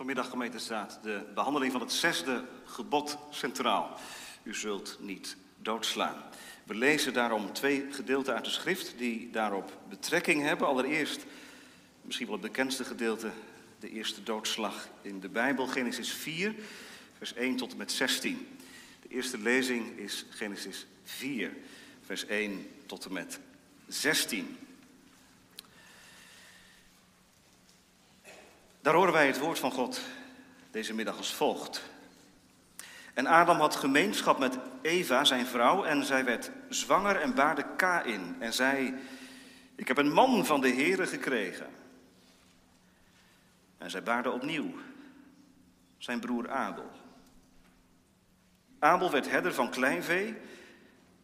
Vanmiddag, staat de behandeling van het zesde gebod centraal. U zult niet doodslaan. We lezen daarom twee gedeelten uit de schrift die daarop betrekking hebben. Allereerst, misschien wel het bekendste gedeelte, de eerste doodslag in de Bijbel, Genesis 4, vers 1 tot en met 16. De eerste lezing is Genesis 4, vers 1 tot en met 16. Daar horen wij het woord van God deze middag als volgt. En Adam had gemeenschap met Eva, zijn vrouw, en zij werd zwanger en baarde Kain. En zei, ik heb een man van de Here gekregen. En zij baarde opnieuw zijn broer Abel. Abel werd herder van kleinvee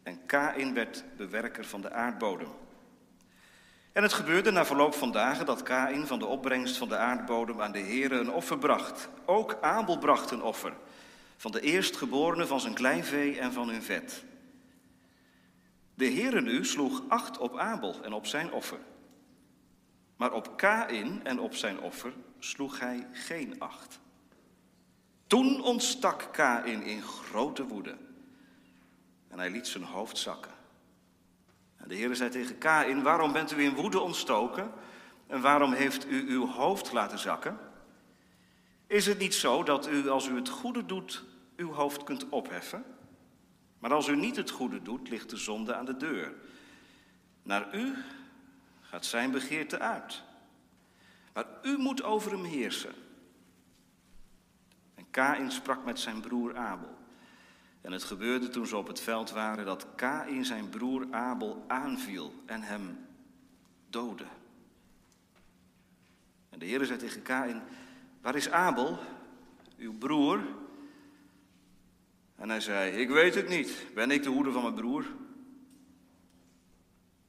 en Kain werd bewerker van de aardbodem. En het gebeurde na verloop van dagen dat Kain van de opbrengst van de aardbodem aan de Heere een offer bracht. Ook Abel bracht een offer van de eerstgeborene van zijn kleinvee en van hun vet. De Heere nu sloeg acht op Abel en op zijn offer. Maar op Kain en op zijn offer sloeg hij geen acht. Toen ontstak Kain in grote woede en hij liet zijn hoofd zakken. De Heer zei tegen Kain, waarom bent u in woede ontstoken? En waarom heeft u uw hoofd laten zakken? Is het niet zo dat u, als u het goede doet, uw hoofd kunt opheffen? Maar als u niet het goede doet, ligt de zonde aan de deur. Naar u gaat zijn begeerte uit. Maar u moet over hem heersen. En Kain sprak met zijn broer Abel. En het gebeurde toen ze op het veld waren dat Kain zijn broer Abel aanviel en hem doodde. En de Heer zei tegen Kain, waar is Abel, uw broer? En hij zei, ik weet het niet, ben ik de hoede van mijn broer?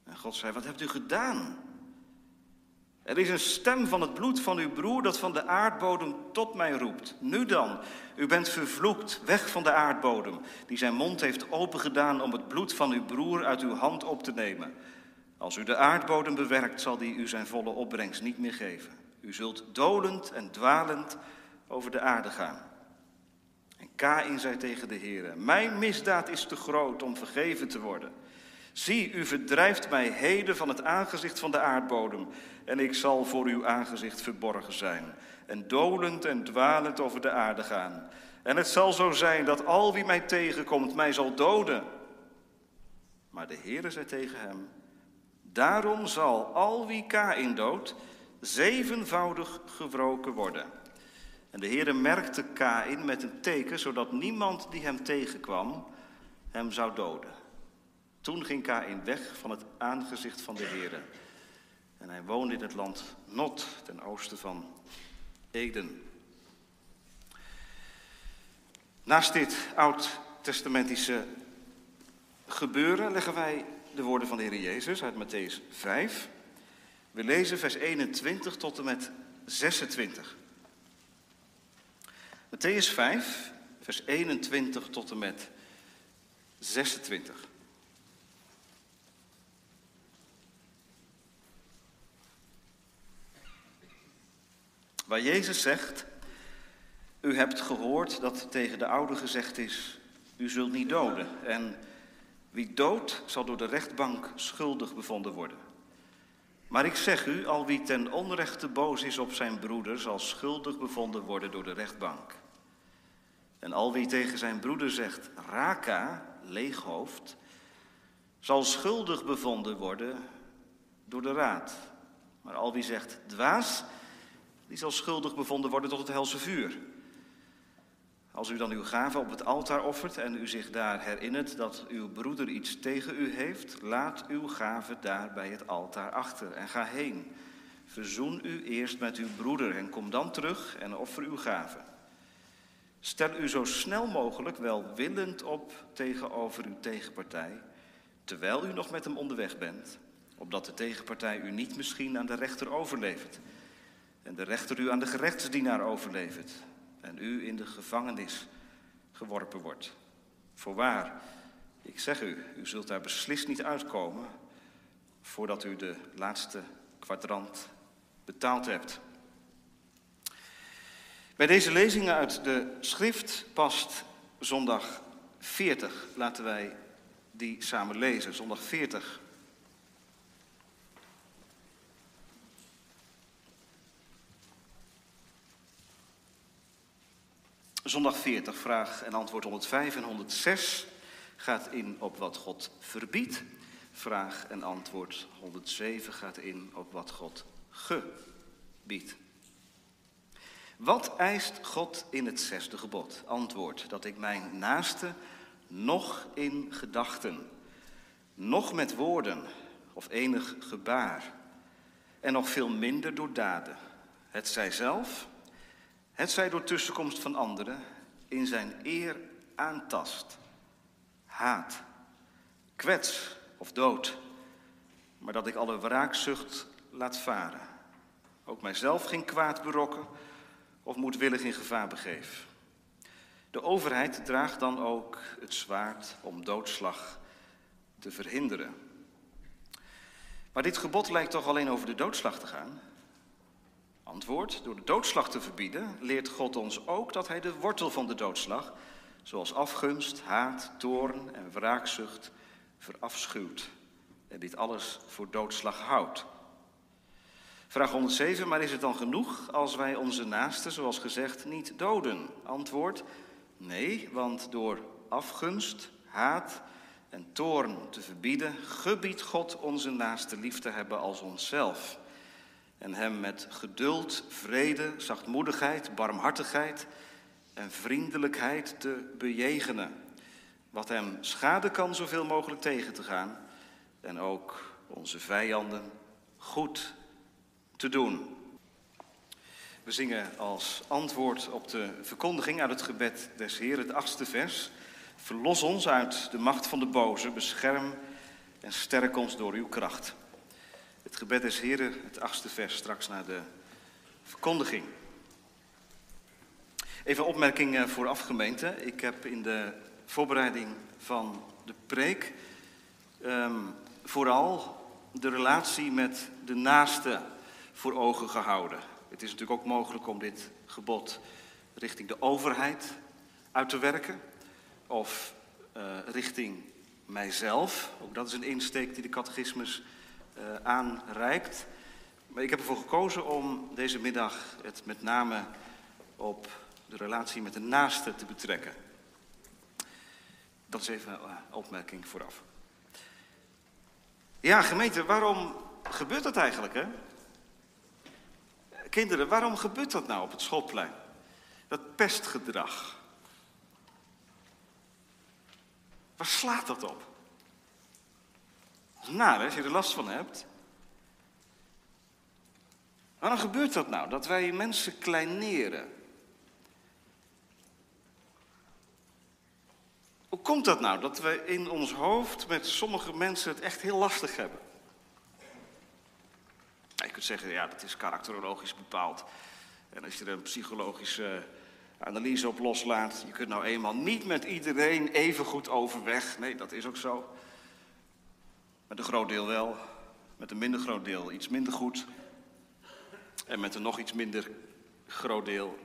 En God zei, wat hebt u gedaan? Er is een stem van het bloed van uw broer dat van de aardbodem tot mij roept. Nu dan, u bent vervloekt, weg van de aardbodem, die zijn mond heeft opengedaan om het bloed van uw broer uit uw hand op te nemen. Als u de aardbodem bewerkt, zal die u zijn volle opbrengst niet meer geven. U zult dolend en dwalend over de aarde gaan. En Kain zei tegen de Heer: Mijn misdaad is te groot om vergeven te worden. Zie, u verdrijft mij heden van het aangezicht van de aardbodem, en ik zal voor uw aangezicht verborgen zijn, en dolend en dwalend over de aarde gaan. En het zal zo zijn dat al wie mij tegenkomt mij zal doden. Maar de Heere zei tegen hem, daarom zal al wie Kain doodt, zevenvoudig gewroken worden. En de Heere merkte Kain met een teken, zodat niemand die hem tegenkwam, hem zou doden. Toen ging Kain weg van het aangezicht van de Heer. En hij woonde in het land Not, ten oosten van Eden. Naast dit oud-testamentische gebeuren leggen wij de woorden van de Heer Jezus uit Matthäus 5. We lezen vers 21 tot en met 26. Matthäus 5, vers 21 tot en met 26. Waar Jezus zegt, u hebt gehoord dat tegen de oude gezegd is, u zult niet doden. En wie doodt zal door de rechtbank schuldig bevonden worden. Maar ik zeg u, al wie ten onrechte boos is op zijn broeder, zal schuldig bevonden worden door de rechtbank. En al wie tegen zijn broeder zegt, raka, leeghoofd, zal schuldig bevonden worden door de raad. Maar al wie zegt, dwaas, die zal schuldig bevonden worden tot het helse vuur. Als u dan uw gave op het altaar offert en u zich daar herinnert dat uw broeder iets tegen u heeft, laat uw gave daar bij het altaar achter en ga heen. Verzoen u eerst met uw broeder en kom dan terug en offer uw gave. Stel u zo snel mogelijk welwillend op tegenover uw tegenpartij, terwijl u nog met hem onderweg bent, opdat de tegenpartij u niet misschien aan de rechter overlevert en de rechter u aan de gerechtsdienaar overlevert en u in de gevangenis geworpen wordt. Voorwaar, ik zeg u, u zult daar beslist niet uitkomen voordat u de laatste kwadrant betaald hebt. Bij deze lezingen uit de schrift past zondag 40. Laten wij die samen lezen. Zondag 40. Zondag 40, vraag en antwoord 105 en 106 gaat in op wat God verbiedt. Vraag en antwoord 107 gaat in op wat God gebiedt. Wat eist God in het zesde gebod? Antwoord, dat ik mijn naaste nog in gedachten, nog met woorden of enig gebaar en nog veel minder door daden, het zij zelf, het zij door tussenkomst van anderen, in zijn eer aantast, haat, kwets of dood, maar dat ik alle wraakzucht laat varen, ook mijzelf geen kwaad berokken of moedwillig in gevaar begeef. De overheid draagt dan ook het zwaard om doodslag te verhinderen. Maar dit gebod lijkt toch alleen over de doodslag te gaan? Antwoord: Door de doodslag te verbieden leert God ons ook dat Hij de wortel van de doodslag, zoals afgunst, haat, toorn en wraakzucht, verafschuwt. En dit alles voor doodslag houdt. Vraag 107, maar is het dan genoeg als wij onze naasten, zoals gezegd, niet doden? Antwoord, nee, want door afgunst, haat en toorn te verbieden, gebiedt God onze naaste lief te hebben als onszelf. En hem met geduld, vrede, zachtmoedigheid, barmhartigheid en vriendelijkheid te bejegenen. Wat hem schade kan, zoveel mogelijk tegen te gaan. En ook onze vijanden goed te doen. We zingen als antwoord op de verkondiging uit het gebed des Heer, het achtste vers. Verlos ons uit de macht van de boze, bescherm en sterk ons door uw kracht. Het gebed des Heren, het achtste vers, straks naar de verkondiging. Even een opmerking eh, vooraf gemeente. Ik heb in de voorbereiding van de preek um, vooral de relatie met de naaste voor ogen gehouden. Het is natuurlijk ook mogelijk om dit gebod richting de overheid uit te werken of uh, richting mijzelf. Ook dat is een insteek die de catechismus aanreikt. Maar ik heb ervoor gekozen om deze middag het met name op de relatie met de naaste te betrekken. Dat is even een opmerking vooraf. Ja, gemeente, waarom gebeurt dat eigenlijk, hè? Kinderen, waarom gebeurt dat nou op het schoolplein? Dat pestgedrag. Waar slaat dat op? Naar, hè, als je er last van hebt. Waarom gebeurt dat nou? Dat wij mensen kleineren. Hoe komt dat nou dat we in ons hoofd met sommige mensen het echt heel lastig hebben? Je kunt zeggen, ja, dat is karakterologisch bepaald. En als je er een psychologische analyse op loslaat, je kunt nou eenmaal niet met iedereen even goed overweg. Nee, dat is ook zo. Met een groot deel wel, met een minder groot deel iets minder goed. En met een nog iets minder groot deel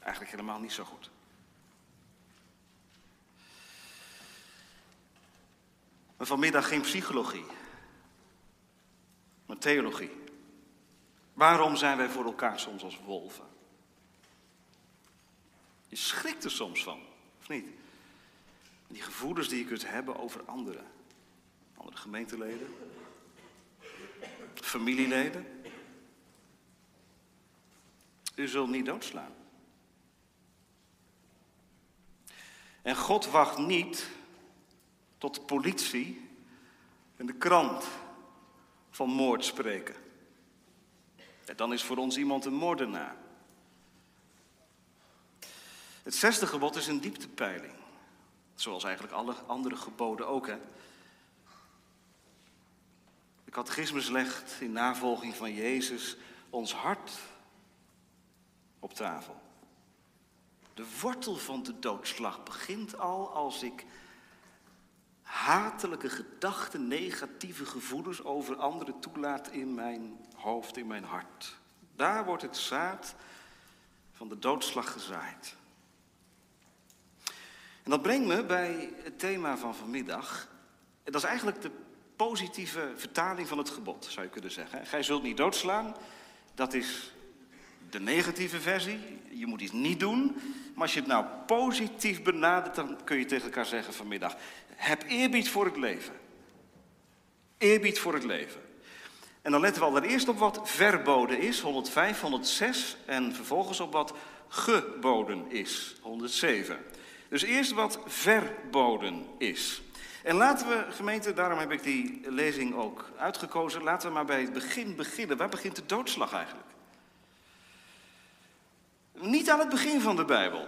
eigenlijk helemaal niet zo goed. Maar vanmiddag geen psychologie, maar theologie. Waarom zijn wij voor elkaar soms als wolven? Je schrikt er soms van, of niet? Die gevoelens die je kunt hebben over anderen. Andere gemeenteleden. Familieleden. U zult niet doodslaan. En God wacht niet tot de politie en de krant van moord spreken dan is voor ons iemand een moordenaar. Het zesde gebod is een dieptepeiling. Zoals eigenlijk alle andere geboden ook. Hè? De catechismus legt in navolging van Jezus ons hart op tafel. De wortel van de doodslag begint al als ik hatelijke gedachten, negatieve gevoelens over anderen toelaat in mijn hoofd, in mijn hart. Daar wordt het zaad van de doodslag gezaaid. En dat brengt me bij het thema van vanmiddag. Dat is eigenlijk de positieve vertaling van het gebod, zou je kunnen zeggen. Gij zult niet doodslaan, dat is de negatieve versie. Je moet iets niet doen. Maar als je het nou positief benadert, dan kun je tegen elkaar zeggen vanmiddag: heb eerbied voor het leven. Eerbied voor het leven. En dan letten we allereerst op wat verboden is, 105, 106, en vervolgens op wat geboden is, 107. Dus eerst wat verboden is. En laten we, gemeente, daarom heb ik die lezing ook uitgekozen, laten we maar bij het begin beginnen. Waar begint de doodslag eigenlijk? Niet aan het begin van de Bijbel.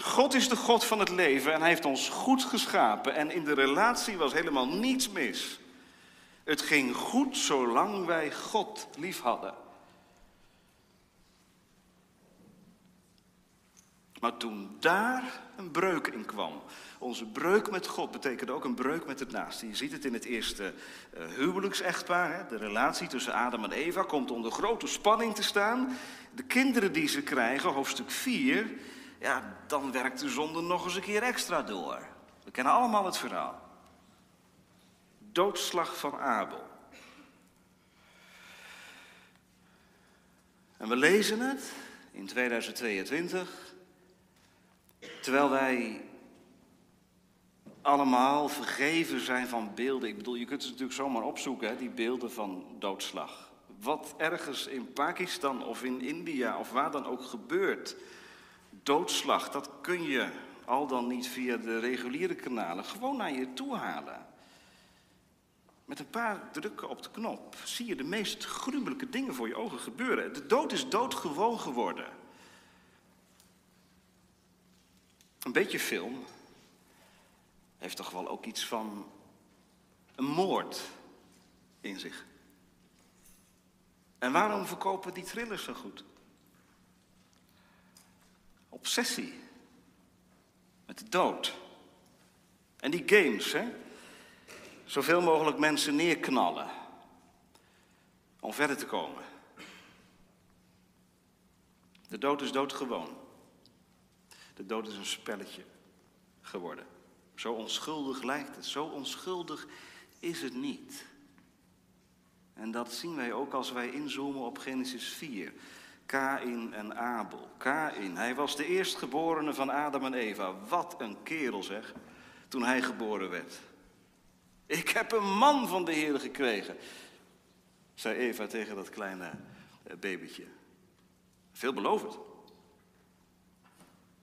God is de God van het leven en hij heeft ons goed geschapen en in de relatie was helemaal niets mis. Het ging goed zolang wij God lief hadden. Maar toen daar een breuk in kwam. Onze breuk met God betekende ook een breuk met het naaste. Je ziet het in het eerste uh, huwelijksechtpaar. Hè? De relatie tussen Adam en Eva komt onder grote spanning te staan. De kinderen die ze krijgen, hoofdstuk 4, ja, dan werkt de zonde nog eens een keer extra door. We kennen allemaal het verhaal. Doodslag van Abel. En we lezen het in 2022 Terwijl wij allemaal vergeven zijn van beelden. Ik bedoel, je kunt ze natuurlijk zomaar opzoeken, hè, die beelden van doodslag. Wat ergens in Pakistan of in India of waar dan ook gebeurt. Doodslag, dat kun je al dan niet via de reguliere kanalen gewoon naar je toe halen. Met een paar drukken op de knop zie je de meest gruwelijke dingen voor je ogen gebeuren. De dood is doodgewoon geworden. Een beetje film heeft toch wel ook iets van een moord in zich. En waarom verkopen die thrillers zo goed? Obsessie met de dood. En die games, hè? Zoveel mogelijk mensen neerknallen om verder te komen. De dood is doodgewoon. De dood is een spelletje geworden. Zo onschuldig lijkt het, zo onschuldig is het niet. En dat zien wij ook als wij inzoomen op Genesis 4. Kain en Abel. Kain, hij was de eerstgeborene van Adam en Eva. Wat een kerel zeg, toen hij geboren werd. Ik heb een man van de Heer gekregen, zei Eva tegen dat kleine eh, babytje. Veelbelovend.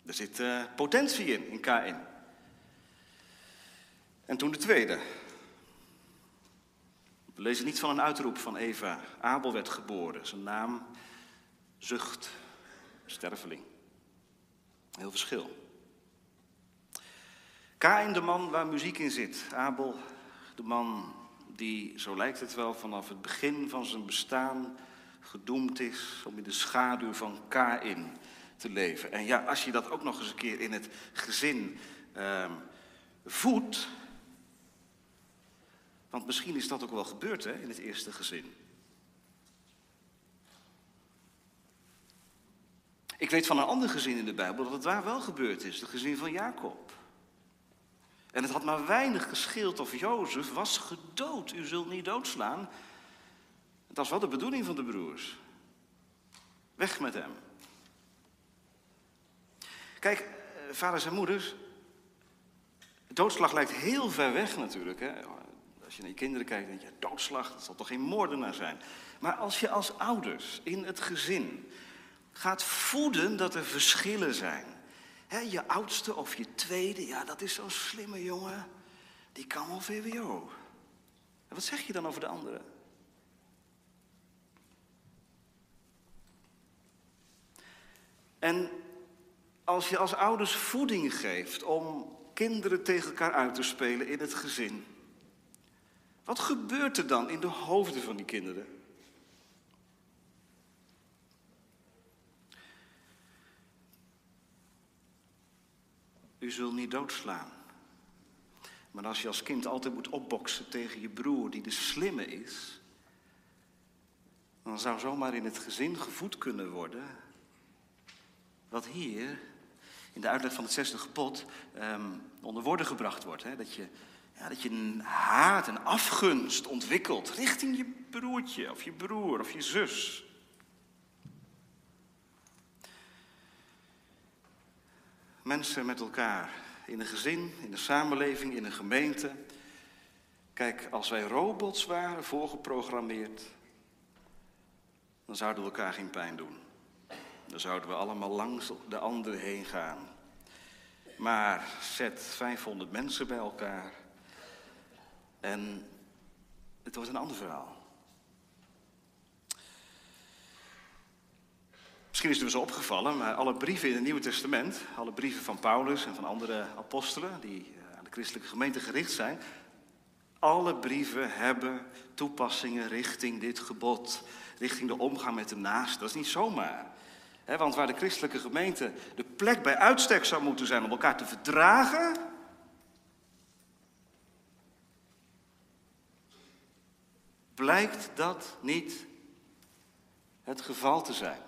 Er zit uh, potentie in, in Kain. En toen de tweede. We lezen niet van een uitroep van Eva. Abel werd geboren. Zijn naam zucht, sterveling. Heel verschil. Kain, de man waar muziek in zit. Abel, de man die, zo lijkt het wel, vanaf het begin van zijn bestaan gedoemd is om in de schaduw van Kain te leven. En ja, als je dat ook nog eens een keer in het gezin uh, voedt. Want misschien is dat ook wel gebeurd hè, in het eerste gezin. Ik weet van een ander gezin in de Bijbel dat het waar wel gebeurd is. Het gezin van Jacob. En het had maar weinig gescheeld of Jozef was gedood. U zult niet doodslaan. Dat was wel de bedoeling van de broers. Weg met hem. Kijk, eh, vaders en moeders, doodslag lijkt heel ver weg natuurlijk. Hè? Als je naar je kinderen kijkt, denk je, doodslag, dat zal toch geen moordenaar zijn. Maar als je als ouders in het gezin gaat voeden dat er verschillen zijn. Je oudste of je tweede, ja, dat is zo'n slimme jongen. Die kan wel VWO. En wat zeg je dan over de andere? En als je als ouders voeding geeft om kinderen tegen elkaar uit te spelen in het gezin, wat gebeurt er dan in de hoofden van die kinderen? U zult niet doodslaan. Maar als je als kind altijd moet opboksen tegen je broer die de slimme is, dan zou zomaar in het gezin gevoed kunnen worden wat hier in de uitleg van het zesde gebod ehm, onder woorden gebracht wordt. Hè? Dat, je, ja, dat je een haat en afgunst ontwikkelt richting je broertje of je broer of je zus. Mensen met elkaar in een gezin, in een samenleving, in een gemeente. Kijk, als wij robots waren, voorgeprogrammeerd, dan zouden we elkaar geen pijn doen. Dan zouden we allemaal langs de anderen heen gaan. Maar zet 500 mensen bij elkaar en het wordt een ander verhaal. Misschien is het dus opgevallen, maar alle brieven in het Nieuwe Testament, alle brieven van Paulus en van andere apostelen die eh, aan de christelijke gemeente gericht zijn, alle brieven hebben toepassingen richting dit gebod, richting de omgang met de naast. Dat is niet zomaar. want waar de christelijke gemeente de plek bij uitstek zou moeten zijn om elkaar te verdragen, blijkt dat niet het geval te zijn.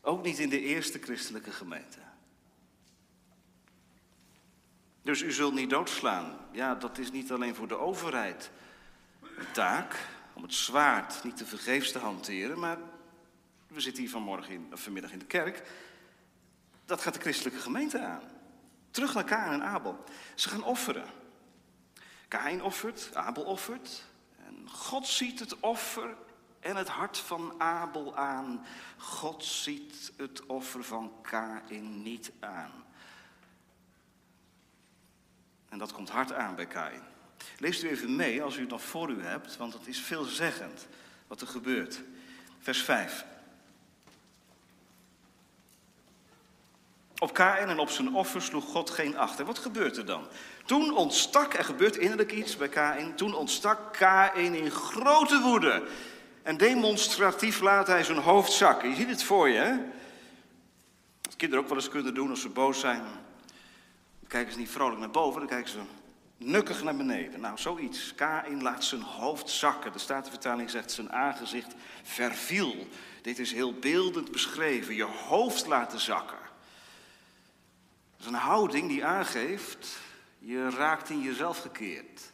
Ook niet in de eerste christelijke gemeente. Dus u zult niet doodslaan. Ja, dat is niet alleen voor de overheid een taak om het zwaard niet te vergeefs te hanteren, maar we zitten hier vanmorgen in, of vanmiddag in de kerk. Dat gaat de christelijke gemeente aan. Terug naar Kain en Abel. Ze gaan offeren. Kain offert, Abel offert. En God ziet het offer en het hart van Abel aan. God ziet het offer van Kain niet aan. En dat komt hard aan bij Kain. Leest u even mee als u het nog voor u hebt, want het is veelzeggend wat er gebeurt. Vers 5. Op Kain en op zijn offer sloeg God geen acht. En wat gebeurt er dan? Toen ontstak, er gebeurt innerlijk iets bij Kain, toen ontstak Kain in grote woede. En demonstratief laat hij zijn hoofd zakken. Je ziet het voor je, hè? Wat kinderen ook wel eens kunnen doen als ze boos zijn. Dan kijken ze niet vrolijk naar boven, dan kijken ze nukkig naar beneden. Nou, zoiets. Kain laat zijn hoofd zakken. De Statenvertaling zegt zijn aangezicht verviel. Dit is heel beeldend beschreven. Je hoofd laten zakken. Dat is een houding die aangeeft, je raakt in jezelf gekeerd.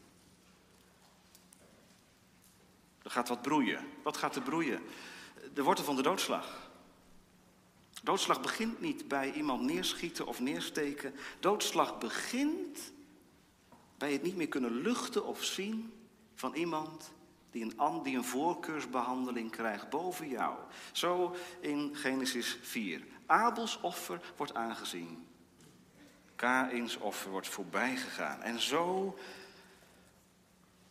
Er gaat wat broeien. Wat gaat er broeien? De wortel van de doodslag. Doodslag begint niet bij iemand neerschieten of neersteken. Doodslag begint bij het niet meer kunnen luchten of zien van iemand die een, die een voorkeursbehandeling krijgt boven jou. Zo in Genesis 4. Abels offer wordt aangezien. Kains offer wordt voorbij gegaan. En zo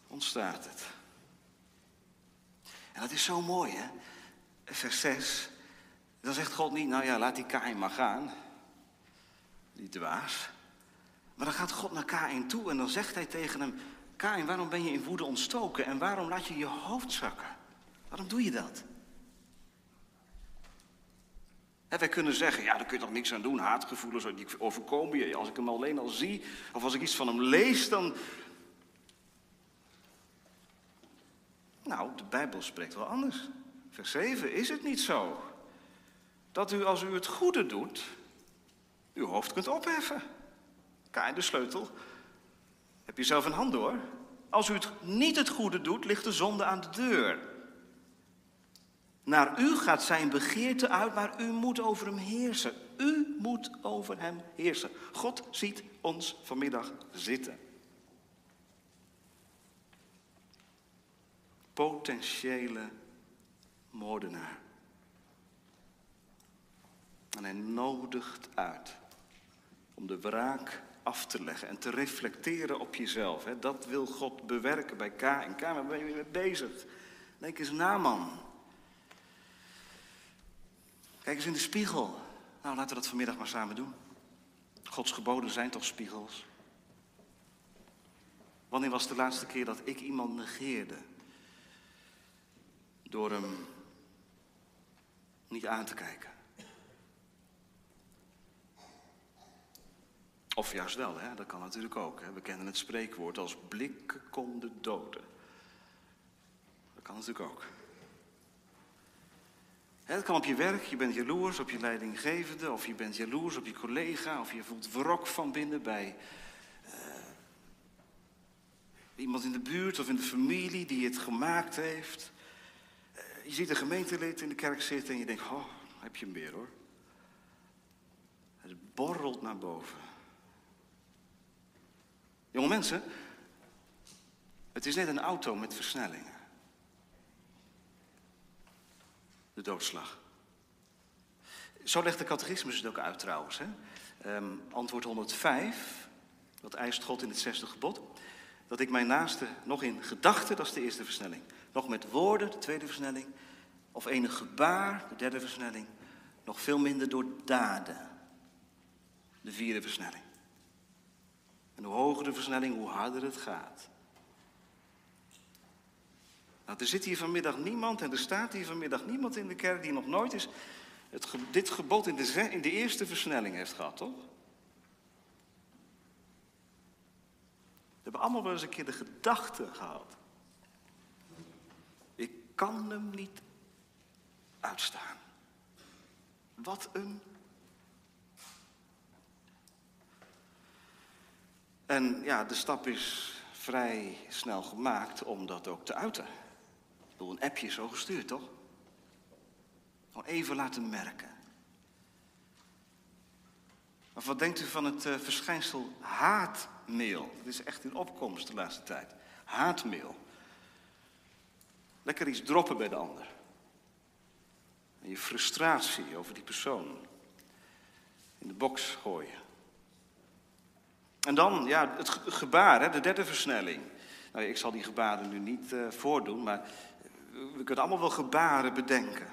ontstaat het. En dat is zo mooi, hè? Vers 6. Dan zegt God niet, nou ja, laat die Kain maar gaan. Die dwaas. Maar dan gaat God naar Kain toe en dan zegt hij tegen hem... Kain, waarom ben je in woede ontstoken en waarom laat je je hoofd zakken? Waarom doe je dat? En wij kunnen zeggen, ja, daar kun je toch niks aan doen. Haatgevoelens, overkomen je. Als ik hem alleen al zie, of als ik iets van hem lees, dan... Nou, de Bijbel spreekt wel anders. Vers 7, is het niet zo? Dat u, als u het goede doet, uw hoofd kunt opheffen. Kijk, de sleutel. Heb je zelf een hand door? Als u het niet het goede doet, ligt de zonde aan de deur. Naar u gaat zijn begeerte uit, maar u moet over hem heersen. U moet over hem heersen. God ziet ons vanmiddag zitten. Potentiële moordenaar. En hij nodigt uit om de wraak af te leggen en te reflecteren op jezelf. Dat wil God bewerken bij K en K. Waar ben je mee bezig? Denk eens na, man. Kijk eens in de spiegel. Nou, laten we dat vanmiddag maar samen doen. Gods geboden zijn toch spiegels? Wanneer was de laatste keer dat ik iemand negeerde? Door hem niet aan te kijken. Of juist wel, hè? dat kan natuurlijk ook. We kennen het spreekwoord als blikken konden doden. Dat kan natuurlijk ook Het kan op je werk, je bent jaloers op je leidinggevende, of je bent jaloers op je collega, of je voelt wrok van binnen bij uh, iemand in de buurt of in de familie die het gemaakt heeft. Uh, je ziet een gemeentelid in de kerk zitten en je denkt, oh, heb je hem weer hoor. Het borrelt naar boven. Jonge mensen, het is net een auto met versnellingen. De doodslag. Zo legt de catechismus het ook uit trouwens. Hè? Um, antwoord 105, dat eist God in het zesde gebod. Dat ik mijn naaste nog in gedachten, dat is de eerste versnelling. Nog met woorden, de tweede versnelling. Of enig gebaar, de derde versnelling. Nog veel minder door daden, de vierde versnelling. En hoe hoger de versnelling, hoe harder het gaat. Nou, er zit hier vanmiddag niemand en er staat hier vanmiddag niemand in de kerk die nog nooit is het, dit gebod in de, in de eerste versnelling heeft gehad, toch? We hebben allemaal wel eens een keer de gedachte gehad. Ik kan hem niet uitstaan. Wat een. En ja, de stap is vrij snel gemaakt om dat ook te uiten. Een appje zo gestuurd, toch? Gewoon even laten merken. Maar wat denkt u van het uh, verschijnsel haatmail? Dat is echt in opkomst de laatste tijd. Haatmail. Lekker iets droppen bij de ander. En je frustratie over die persoon in de box gooien. En dan, ja, het gebaar, hè, de derde versnelling. Nou, ik zal die gebaren nu niet uh, voordoen, maar we kunnen allemaal wel gebaren bedenken.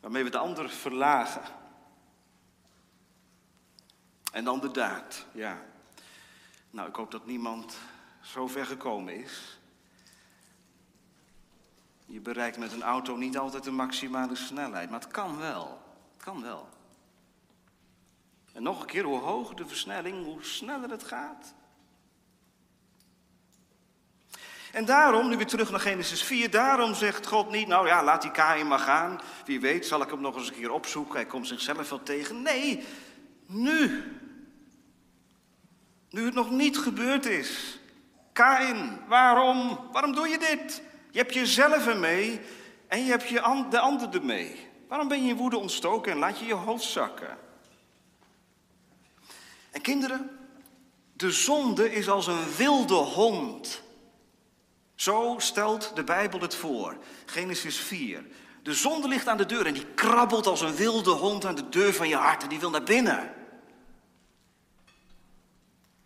Waarmee we de ander verlagen. En dan de daad, ja. Nou, ik hoop dat niemand zo ver gekomen is. Je bereikt met een auto niet altijd de maximale snelheid, maar het kan wel. Het kan wel. En nog een keer, hoe hoger de versnelling, hoe sneller het gaat. En daarom, nu weer terug naar Genesis 4, daarom zegt God niet, nou ja, laat die Kain maar gaan. Wie weet zal ik hem nog eens een keer opzoeken, hij komt zichzelf wel tegen. Nee, nu. Nu het nog niet gebeurd is. Kain, waarom? Waarom doe je dit? Je hebt jezelf ermee en je hebt je de ander ermee. Waarom ben je in woede ontstoken en laat je je hoofd zakken? En kinderen, de zonde is als een wilde hond zo stelt de Bijbel het voor. Genesis 4. De zonde ligt aan de deur en die krabbelt als een wilde hond aan de deur van je hart en die wil naar binnen.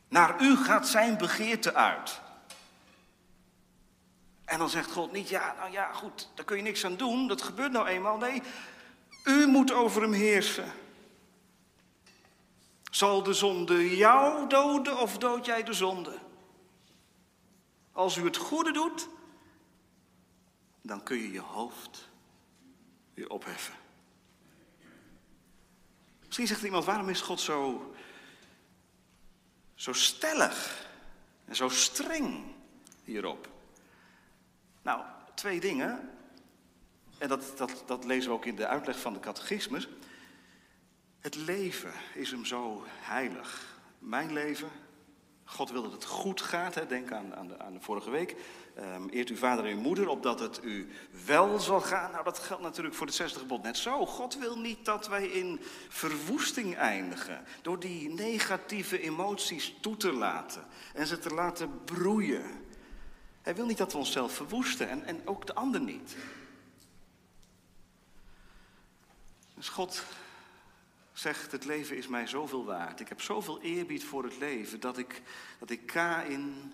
Naar u gaat zijn begeerte uit. En dan zegt God niet, ja, nou ja, goed, daar kun je niks aan doen, dat gebeurt nou eenmaal. Nee, u moet over hem heersen. Zal de zonde jou doden of dood jij de zonde? Als u het goede doet, dan kun je je hoofd weer opheffen. Misschien zegt iemand, waarom is God zo, zo stellig en zo streng hierop? Nou, twee dingen. En dat, dat, dat lezen we ook in de uitleg van de catechismus. Het leven is hem zo heilig. Mijn leven, God wil dat het goed gaat. Hè. Denk aan, aan, de, aan de vorige week. Um, eert uw vader en uw moeder opdat het u wel zal gaan. Nou, dat geldt natuurlijk voor het zesde gebod net zo. God wil niet dat wij in verwoesting eindigen. Door die negatieve emoties toe te laten. En ze te laten broeien. Hij wil niet dat we onszelf verwoesten. En, en ook de ander niet. Dus God zegt, het leven is mij zoveel waard. Ik heb zoveel eerbied voor het leven dat ik, dat ik Kain,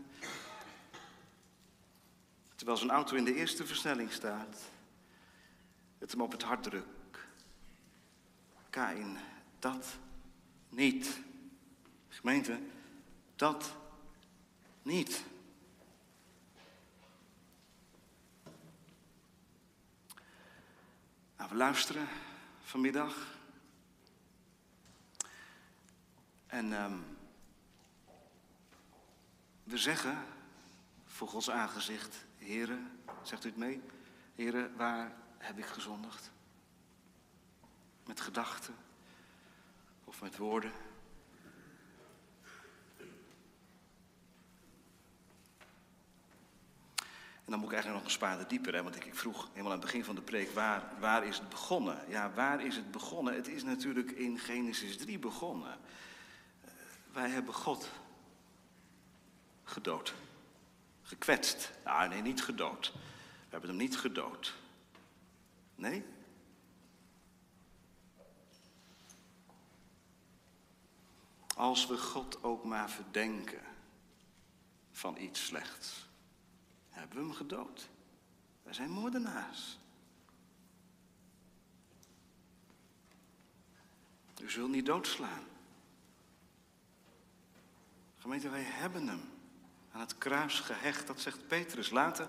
terwijl zijn auto in de eerste versnelling staat, het hem op het hart druk. Kain, dat niet. Gemeente, dat niet. Nou, we luisteren vanmiddag En um, we zeggen voor Gods aangezicht, heren, zegt u het mee? Heren, waar heb ik gezondigd? Met gedachten of met woorden? En dan moet ik eigenlijk nog een spade dieper, hè? want ik, ik, vroeg helemaal aan het begin van de preek, waar, waar is het begonnen? Ja, waar is het begonnen? Het is natuurlijk in Genesis 3 begonnen. Wij hebben God gedood. Gekwetst. Ah, nee, niet gedood. We hebben hem niet gedood. Nee? Als we God ook maar verdenken van iets slechts hebben we hem gedood. Wij zijn moordenaars. U zult niet doodslaan. Wij hebben hem aan het kruis gehecht. Dat zegt Petrus later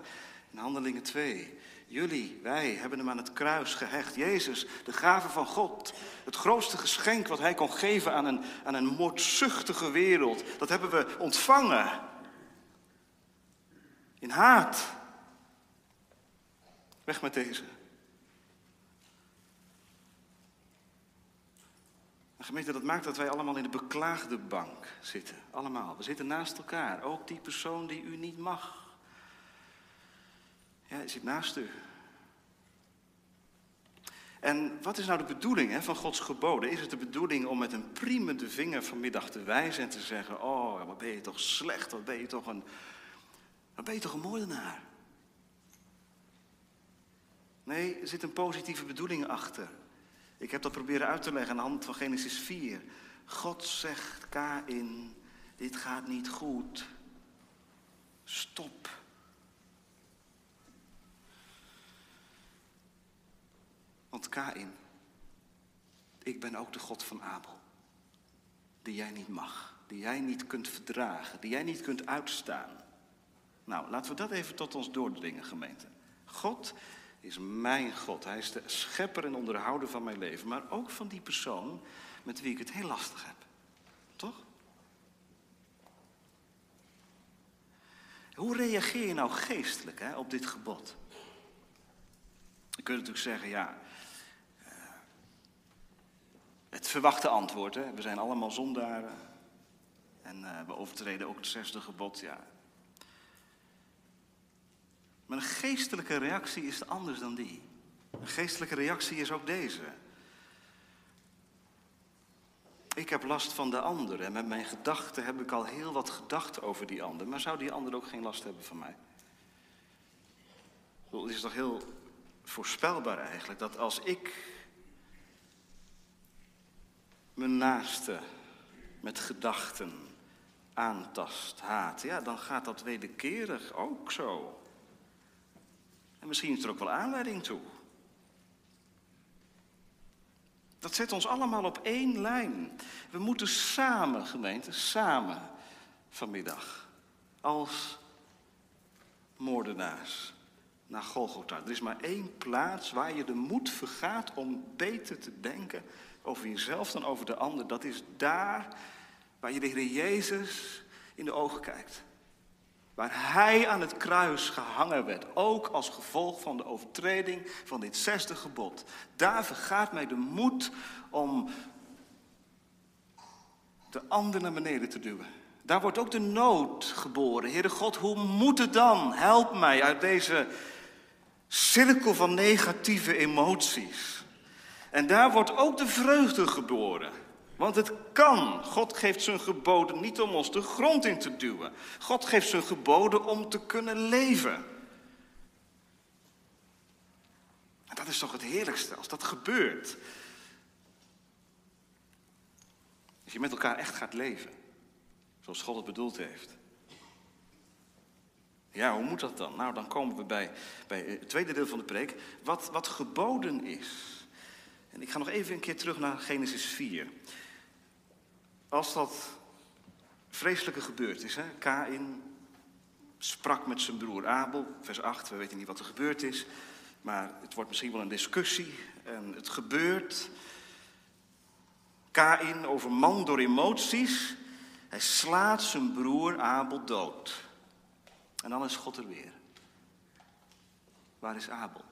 in Handelingen 2. Jullie, wij hebben hem aan het kruis gehecht. Jezus, de gave van God. Het grootste geschenk wat hij kon geven aan een, aan een moordzuchtige wereld. Dat hebben we ontvangen in haat. Weg met deze. En gemeente, dat maakt dat wij allemaal in de beklaagde bank zitten. Allemaal. We zitten naast elkaar. Ook die persoon die u niet mag. Ja, zit naast u. En wat is nou de bedoeling hè, van Gods geboden? Is het de bedoeling om met een priemende vinger vanmiddag te wijzen en te zeggen: Oh, wat ben je toch slecht, wat ben je toch een dan ben je toch een moordenaar? Nee, er zit een positieve bedoeling achter. Ik heb dat proberen uit te leggen aan de hand van Genesis 4. God zegt Kain, dit gaat niet goed. Stop. Want Kain, ik ben ook de God van Abel. Die jij niet mag, die jij niet kunt verdragen, die jij niet kunt uitstaan. Nou, laten we dat even tot ons doordringen, gemeente. God is mijn God. Hij is de schepper en onderhouder van mijn leven. Maar ook van die persoon met wie ik het heel lastig heb. Toch? Hoe reageer je nou geestelijk hè, op dit gebod? Je kunt natuurlijk zeggen, ja, eh, het verwachte antwoord. Hè? We zijn allemaal zondaren. En uh, we overtreden ook het zesde gebod. Ja, maar een geestelijke reactie is anders dan die. Een geestelijke reactie is ook deze. Ik heb last van de ander en met mijn gedachten heb ik al heel wat gedacht over die ander. Maar zou die ander ook geen last hebben van mij? Het is toch heel voorspelbaar eigenlijk dat als ik mijn naaste met gedachten aantast, haat, ja, dan gaat dat wederkerig ook zo. En misschien is er ook wel aanleiding toe. Dat zet ons allemaal op één lijn. We moeten samen, gemeente, samen vanmiddag, als moordenaars, naar Golgotha. Er is maar één plaats waar je de moed vergaat om beter te denken over jezelf dan over de ander. Dat is daar waar je de Heer Jezus in de ogen kijkt waar hij aan het kruis gehangen werd, ook als gevolg van de overtreding van dit zesde gebod. Daar vergaat mij de moed om de ander naar beneden te duwen. Daar wordt ook de nood geboren. Heere God, hoe moet het dan? Help mij uit deze cirkel van negatieve emoties. En daar wordt ook de vreugde geboren. Want het kan. God geeft zijn geboden niet om ons de grond in te duwen. God geeft zijn geboden om te kunnen leven. En dat is toch het heerlijkste als dat gebeurt. Als je met elkaar echt gaat leven. Zoals God het bedoeld heeft. Ja, hoe moet dat dan? Nou, dan komen we bij, bij het tweede deel van de preek. Wat, wat geboden is. En ik ga nog even een keer terug naar Genesis 4. Als dat vreselijke gebeurd is, hè? Kain sprak met zijn broer Abel, vers 8, we weten niet wat er gebeurd is, maar het wordt misschien wel een discussie en het gebeurt. Kain overman door emoties, hij slaat zijn broer Abel dood. En dan is God er weer. Waar is Abel?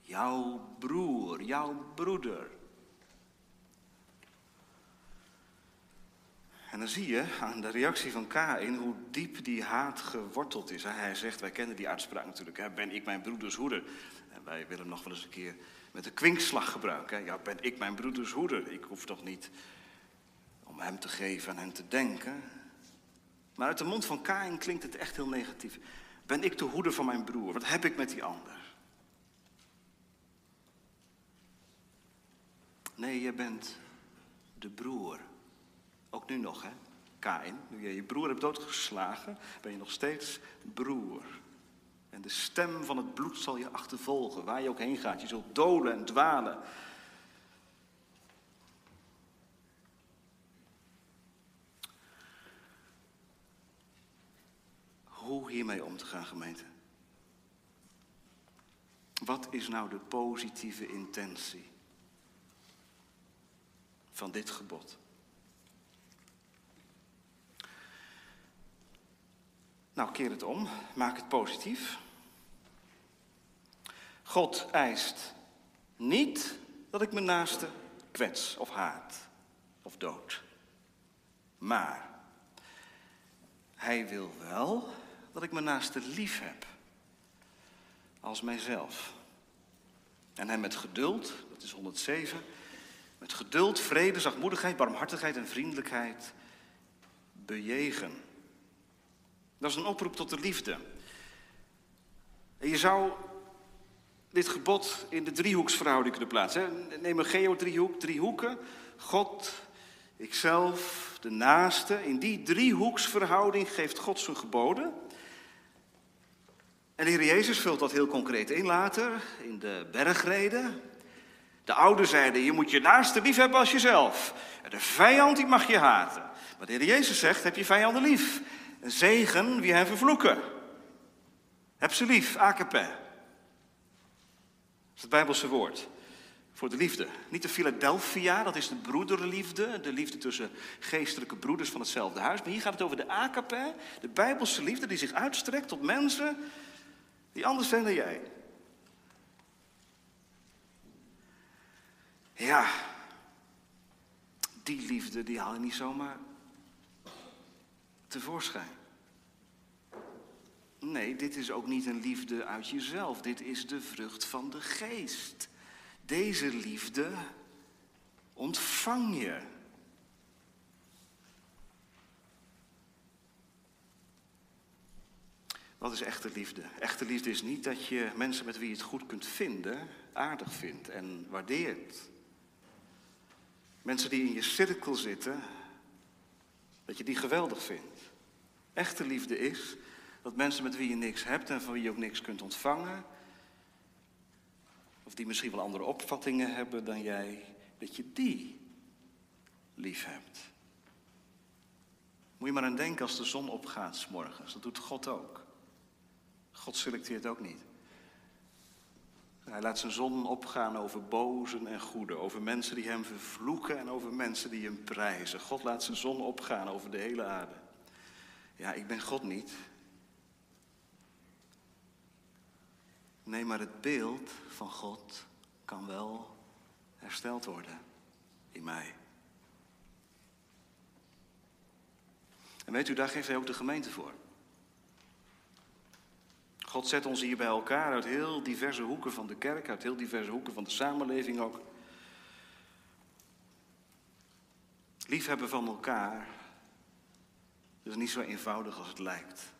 Jouw broer, jouw broeder. En dan zie je aan de reactie van Kain hoe diep die haat geworteld is. Hij zegt, wij kennen die uitspraak natuurlijk, ben ik mijn broeders hoeder? En wij willen hem nog wel eens een keer met een kwinkslag gebruiken. Ja, ben ik mijn broeders hoeder? Ik hoef toch niet om hem te geven en hem te denken. Maar uit de mond van Kain klinkt het echt heel negatief. Ben ik de hoeder van mijn broer? Wat heb ik met die ander? Nee, je bent de broer. Ook nu nog, hè? Kain, nu je je broer hebt doodgeslagen, ben je nog steeds broer. En de stem van het bloed zal je achtervolgen, waar je ook heen gaat. Je zult doden en dwalen. Hoe hiermee om te gaan, gemeente? Wat is nou de positieve intentie van dit gebod? Nou, keer het om. Maak het positief. God eist niet dat ik mijn naaste kwets of haat of dood. Maar hij wil wel dat ik mijn naaste lief heb als mijzelf. En hem met geduld, dat is 107, met geduld, vrede, zachtmoedigheid, barmhartigheid en vriendelijkheid bejegen. Dat is een oproep tot de liefde. En je zou dit gebod in de driehoeksverhouding kunnen plaatsen. Neem een geodriehoek, drie hoeken. God, ikzelf, de naaste. In die driehoeksverhouding geeft God zijn geboden. En de Heer Jezus vult dat heel concreet in later, in de bergreden. De ouderen zeiden, je moet je naaste lief hebben als jezelf. De vijand die mag je haten. Maar de Heer Jezus zegt, heb je vijanden lief. Zegen wie hen vervloeken. Heb ze lief, akape. Dat is het Bijbelse woord voor de liefde. Niet de Philadelphia, dat is de broederliefde, de liefde tussen geestelijke broeders van hetzelfde huis. Maar hier gaat het over de akape, de Bijbelse liefde die zich uitstrekt tot mensen die anders zijn dan jij. Ja, die liefde die haal je niet zomaar tevoorschijn. Nee, dit is ook niet een liefde uit jezelf. Dit is de vrucht van de geest. Deze liefde ontvang je. Wat is echte liefde? Echte liefde is niet dat je mensen met wie je het goed kunt vinden, aardig vindt en waardeert. Mensen die in je cirkel zitten, dat je die geweldig vindt. Echte liefde is dat mensen met wie je niks hebt en van wie je ook niks kunt ontvangen, of die misschien wel andere opvattingen hebben dan jij, dat je die lief hebt. Moet je maar aan denken als de zon opgaat s. Dat doet God ook. God selecteert ook niet. Hij laat zijn zon opgaan over bozen en goeden, over mensen die hem vervloeken en over mensen die hem prijzen. God laat zijn zon opgaan over de hele aarde. Ja, ik ben God niet. Nee, maar het beeld van God kan wel hersteld worden in mij. En weet u, daar geeft hij ook de gemeente voor. God zet ons hier bij elkaar uit heel diverse hoeken van de kerk, uit heel diverse hoeken van de samenleving ook. Liefhebben van elkaar is niet zo eenvoudig als het lijkt.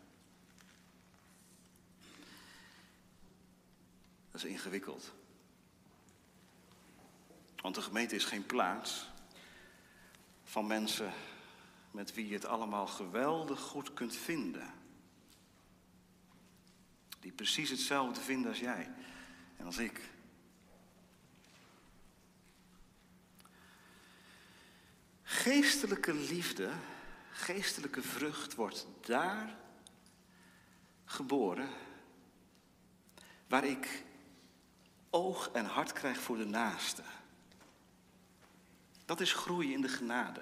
Dat is ingewikkeld. Want de gemeente is geen plaats van mensen met wie je het allemaal geweldig goed kunt vinden. Die precies hetzelfde vinden als jij en als ik. Geestelijke liefde, geestelijke vrucht wordt daar geboren waar ik oog en hart krijg voor de naaste. Dat is groeien in de genade.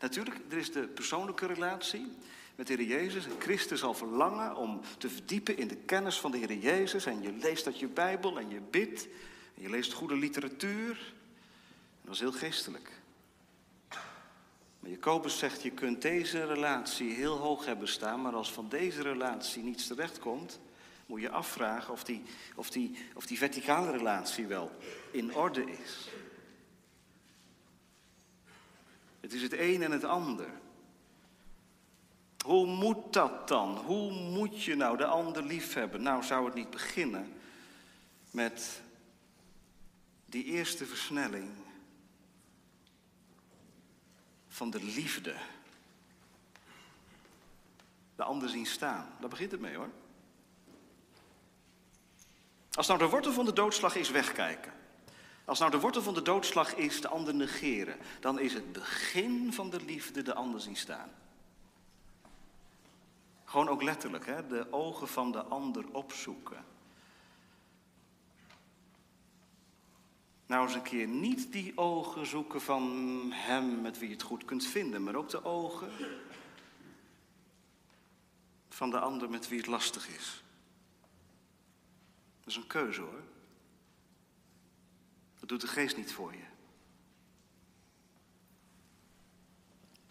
Natuurlijk, er is de persoonlijke relatie met de Heer Jezus. En Christus zal verlangen om te verdiepen in de kennis van de Heer Jezus. En je leest uit je Bijbel en je bidt. En je leest goede literatuur. En dat is heel geestelijk. Maar Jacobus zegt, je kunt deze relatie heel hoog hebben staan, maar als van deze relatie niets terechtkomt, moet je afvragen of die, of die, of die verticale relatie wel in orde is. Het is het een en het ander. Hoe moet dat dan? Hoe moet je nou de ander lief hebben? Nou, zou het niet beginnen met die eerste versnelling van de liefde. De ander zien staan. Daar begint het mee hoor. Als nou de wortel van de doodslag is wegkijken. Als nou de wortel van de doodslag is de ander negeren. Dan is het begin van de liefde de ander zien staan. Gewoon ook letterlijk, hè? de ogen van de ander opzoeken. Nou eens een keer niet die ogen zoeken van hem met wie je het goed kunt vinden, maar ook de ogen van de ander met wie het lastig is. Dat is een keuze hoor. Dat doet de geest niet voor je.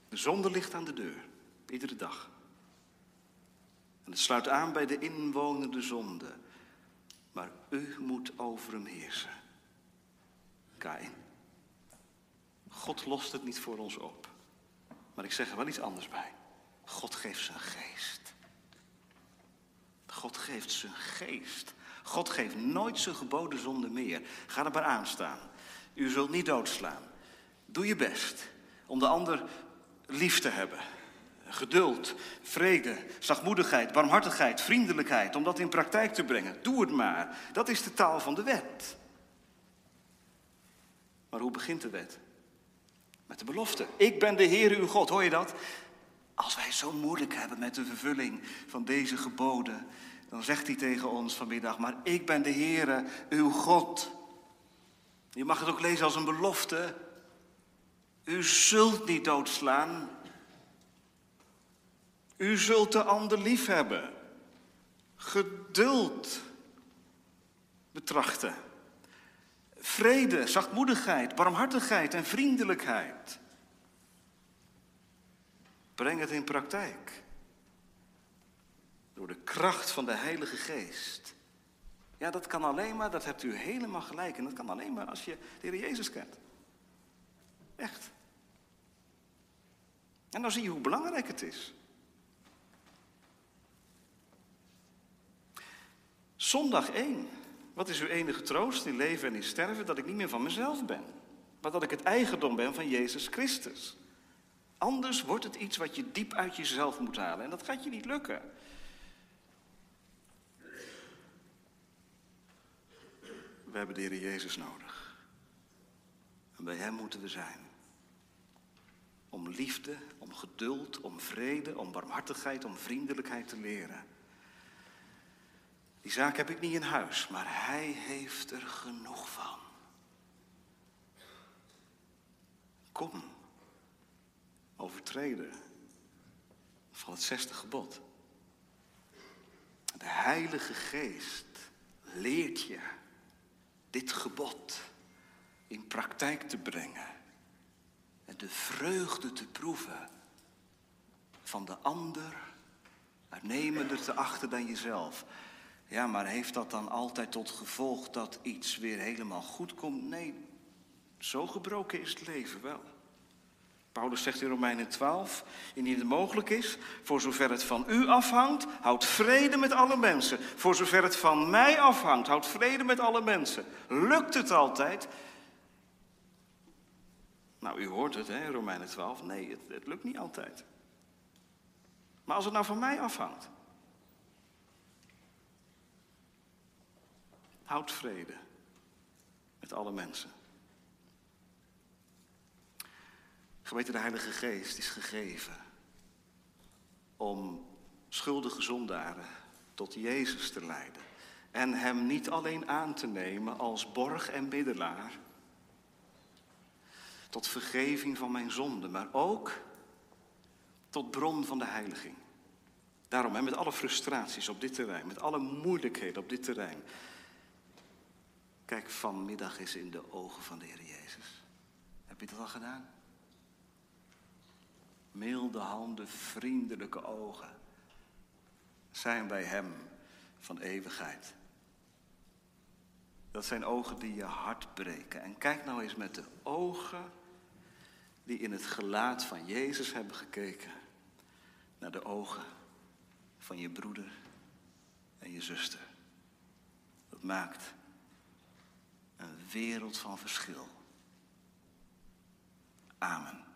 De zonde ligt aan de deur, iedere dag. En het sluit aan bij de inwonende zonde. Maar u moet over hem heersen. Kain. God lost het niet voor ons op. Maar ik zeg er wel iets anders bij. God geeft zijn geest. God geeft zijn geest. God geeft nooit zijn geboden zonde meer. Ga er maar aan staan. U zult niet doodslaan. Doe je best om de ander lief te hebben. Geduld, vrede, zachtmoedigheid, barmhartigheid, vriendelijkheid. Om dat in praktijk te brengen. Doe het maar. Dat is de taal van de wet. Maar hoe begint de wet? Met de belofte. Ik ben de Heer uw God. Hoor je dat? Als wij zo moeilijk hebben met de vervulling van deze geboden, dan zegt hij tegen ons vanmiddag, maar ik ben de Heere, uw God. Je mag het ook lezen als een belofte. U zult niet doodslaan. U zult de ander lief hebben. Geduld betrachten. Vrede, zachtmoedigheid, barmhartigheid en vriendelijkheid. Breng het in praktijk. Door de kracht van de Heilige Geest. Ja, dat kan alleen maar, dat hebt u helemaal gelijk. En dat kan alleen maar als je de Heer Jezus kent. Echt. En dan zie je hoe belangrijk het is. Zondag 1. Wat is uw enige troost in leven en in sterven? Dat ik niet meer van mezelf ben. Maar dat ik het eigendom ben van Jezus Christus. Anders wordt het iets wat je diep uit jezelf moet halen. En dat gaat je niet lukken. We hebben de Heer Jezus nodig. En bij Hem moeten we zijn. Om liefde, om geduld, om vrede, om barmhartigheid, om vriendelijkheid te leren. Die zaak heb ik niet in huis, maar Hij heeft er genoeg van. Kom, overtreden van het zesde gebod. De Heilige Geest leert je dit gebod in praktijk te brengen en de vreugde te proeven van de ander uitnemender te achten dan jezelf. Ja, maar heeft dat dan altijd tot gevolg dat iets weer helemaal goed komt? Nee, zo gebroken is het leven wel. Paulus zegt in Romeinen 12, indien het mogelijk is, voor zover het van u afhangt, houd vrede met alle mensen. Voor zover het van mij afhangt, houd vrede met alle mensen. Lukt het altijd? Nou, u hoort het, hè, Romeinen 12. Nee, het, het lukt niet altijd. Maar als het nou van mij afhangt, houd vrede met alle mensen. Geweten de Heilige Geest is gegeven om schuldige zondaren tot Jezus te leiden. En hem niet alleen aan te nemen als borg en middelaar. Tot vergeving van mijn zonden, maar ook tot bron van de heiliging. Daarom, met alle frustraties op dit terrein, met alle moeilijkheden op dit terrein, Kijk vanmiddag eens in de ogen van de Heer Jezus. Heb je dat al gedaan? Milde handen, vriendelijke ogen zijn bij Hem van eeuwigheid. Dat zijn ogen die je hart breken. En kijk nou eens met de ogen die in het gelaat van Jezus hebben gekeken naar de ogen van je broeder en je zuster. Dat maakt een wereld van verschil. Amen.